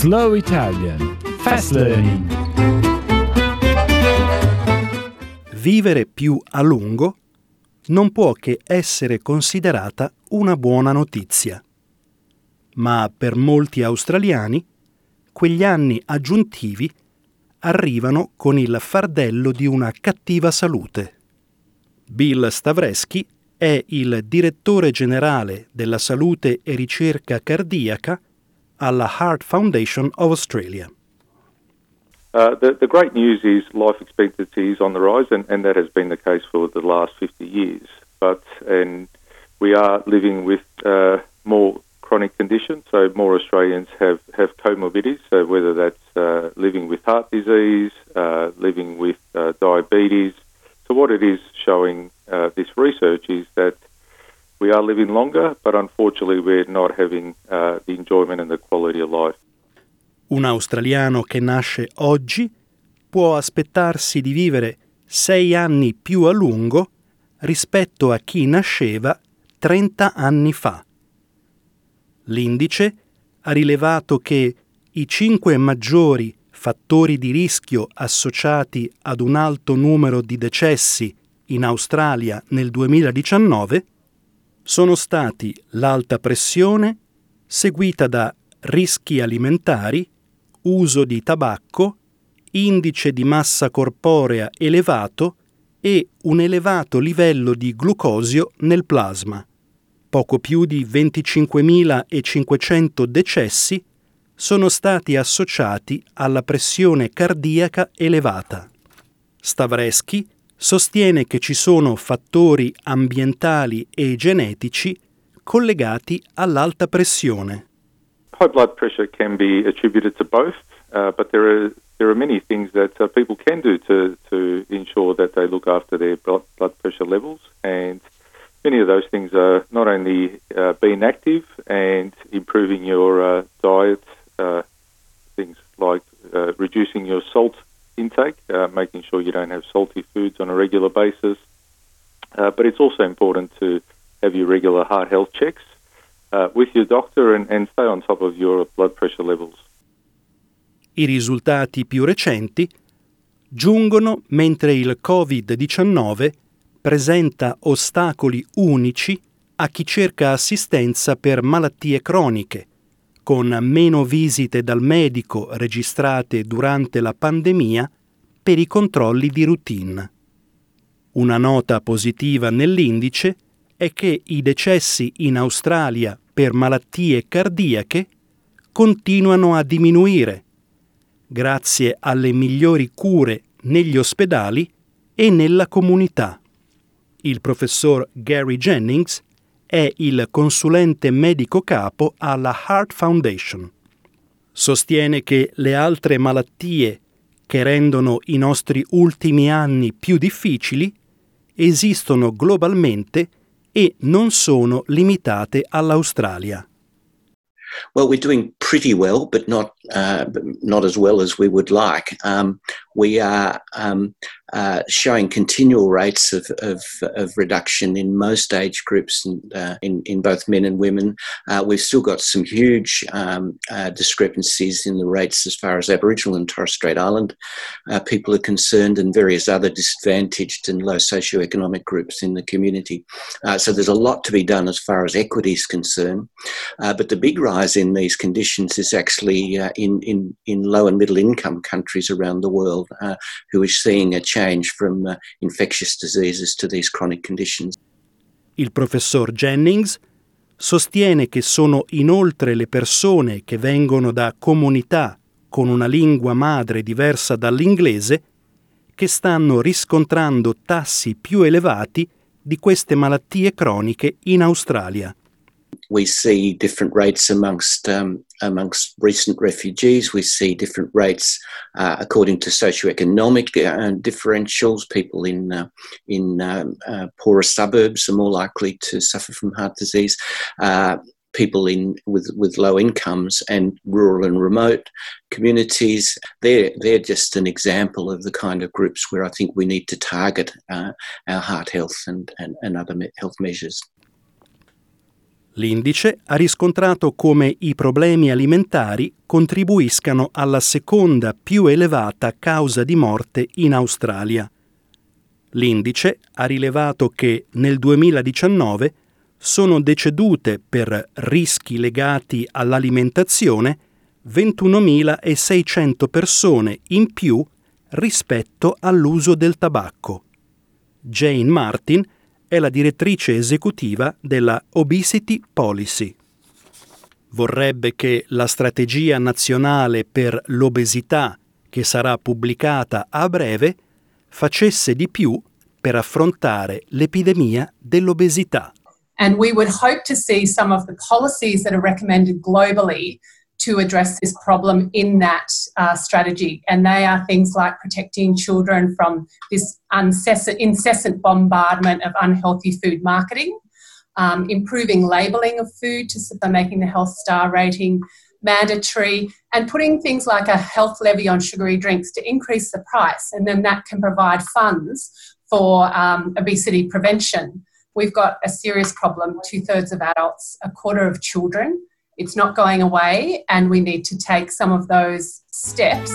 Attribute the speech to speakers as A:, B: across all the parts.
A: Slow Italian Fast Learning
B: Vivere più a lungo non può che essere considerata una buona notizia. Ma per molti australiani quegli anni aggiuntivi arrivano con il fardello di una cattiva salute. Bill Stavreschi è il direttore generale della salute e ricerca cardiaca alla Heart Foundation of Australia.
C: Uh, the, the, great news is life expectancy is on the rise, and, and, that has been the case for the last 50 years. But and we are living with uh, more chronic conditions, so more Australians have, have comorbidities. So whether that's uh, living with heart disease, uh, living with uh, diabetes. So what it is showing uh, this research is that we are living longer, but unfortunately we're not having uh, the enjoyment and the quality of life.
B: Un australiano che nasce oggi può aspettarsi di vivere sei anni più a lungo rispetto a chi nasceva 30 anni fa. L'indice ha rilevato che i cinque maggiori fattori di rischio associati ad un alto numero di decessi in Australia nel 2019 sono stati l'alta pressione, seguita da rischi alimentari, uso di tabacco, indice di massa corporea elevato e un elevato livello di glucosio nel plasma. Poco più di 25.500 decessi sono stati associati alla pressione cardiaca elevata. Stavreschi sostiene che ci sono fattori ambientali e genetici collegati all'alta pressione.
C: High blood pressure can be attributed to both, uh, but there are there are many things that uh, people can do to to ensure that they look after their blood, pressure levels, and many of those things are not only uh, being active and improving your uh, diet, uh, things like uh, reducing your salt intake, uh, making sure you don't have salty foods on a regular basis. Uh, but it's also important to have your regular heart health checks uh, with your doctor and, and stay on top of your blood pressure levels.
B: I risultati più recenti giungono mentre il Covid-19 presenta ostacoli unici a chi cerca assistenza per malattie croniche con meno visite dal medico registrate durante la pandemia per i controlli di routine. Una nota positiva nell'indice è che i decessi in Australia per malattie cardiache continuano a diminuire, grazie alle migliori cure negli ospedali e nella comunità. Il professor Gary Jennings è il consulente medico capo alla Heart Foundation. Sostiene che le altre malattie che rendono i nostri ultimi anni più difficili esistono globalmente e non sono limitate all'Australia.
D: Well, we're doing pretty well, but not uh, not as well as we would like. Um, we are um, uh, showing continual rates of, of, of, reduction in most age groups, and, uh, in, in both men and women. Uh, we've still got some huge um, uh, discrepancies in the rates as far as Aboriginal and Torres Strait Island uh, people are concerned, and various other disadvantaged and low socioeconomic groups in the community. so there's a lot to be done as far as equity is concerned. but the big rise in these conditions is actually in, in, in low and middle income countries around the world uh, who is seeing a change from uh, infectious diseases to these chronic conditions.
B: Il professor Jennings sostiene che sono inoltre le persone che vengono da comunità con una lingua madre diversa dall'inglese che stanno riscontrando tassi più elevati di queste malattie croniche in Australia.
D: We see different rates amongst um, amongst recent refugees. We see different rates uh, according to socioeconomic uh, differentials. People in uh, in um, uh, poorer suburbs are more likely to suffer from heart disease. Uh, people in with, with low incomes and rural and remote communities. They're, they're just an example of the kind of groups where I think we need to target our heart health and, and, and other health measures.
B: L'indice ha riscontrato come i problemi alimentari contribuiscano alla seconda più elevata causa di morte in Australia. L'indice ha rilevato che nel 2019 sono decedute per rischi legati all'alimentazione 21.600 persone in più rispetto all'uso del tabacco. Jane Martin è la direttrice esecutiva della Obesity Policy. Vorrebbe che la strategia nazionale per l'obesità, che sarà pubblicata a breve, facesse di più per affrontare l'epidemia dell'obesità.
E: And we would hope to see some of the policies that are recommended globally to address this problem in that uh, strategy. And they are things like protecting children from this incessant, bombardment of unhealthy food marketing, um, improving labelling of food to making the health star rating mandatory, and putting things like a health levy on sugary drinks to increase the price. And then that can provide funds for um, obesity prevention we've got a serious problem two thirds of adults, a quarter of children. It's not going away, and we need to take some of those steps.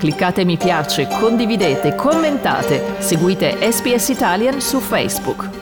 F: Cliccate mi piace, condividete, commentate, seguite SPS Italian su Facebook.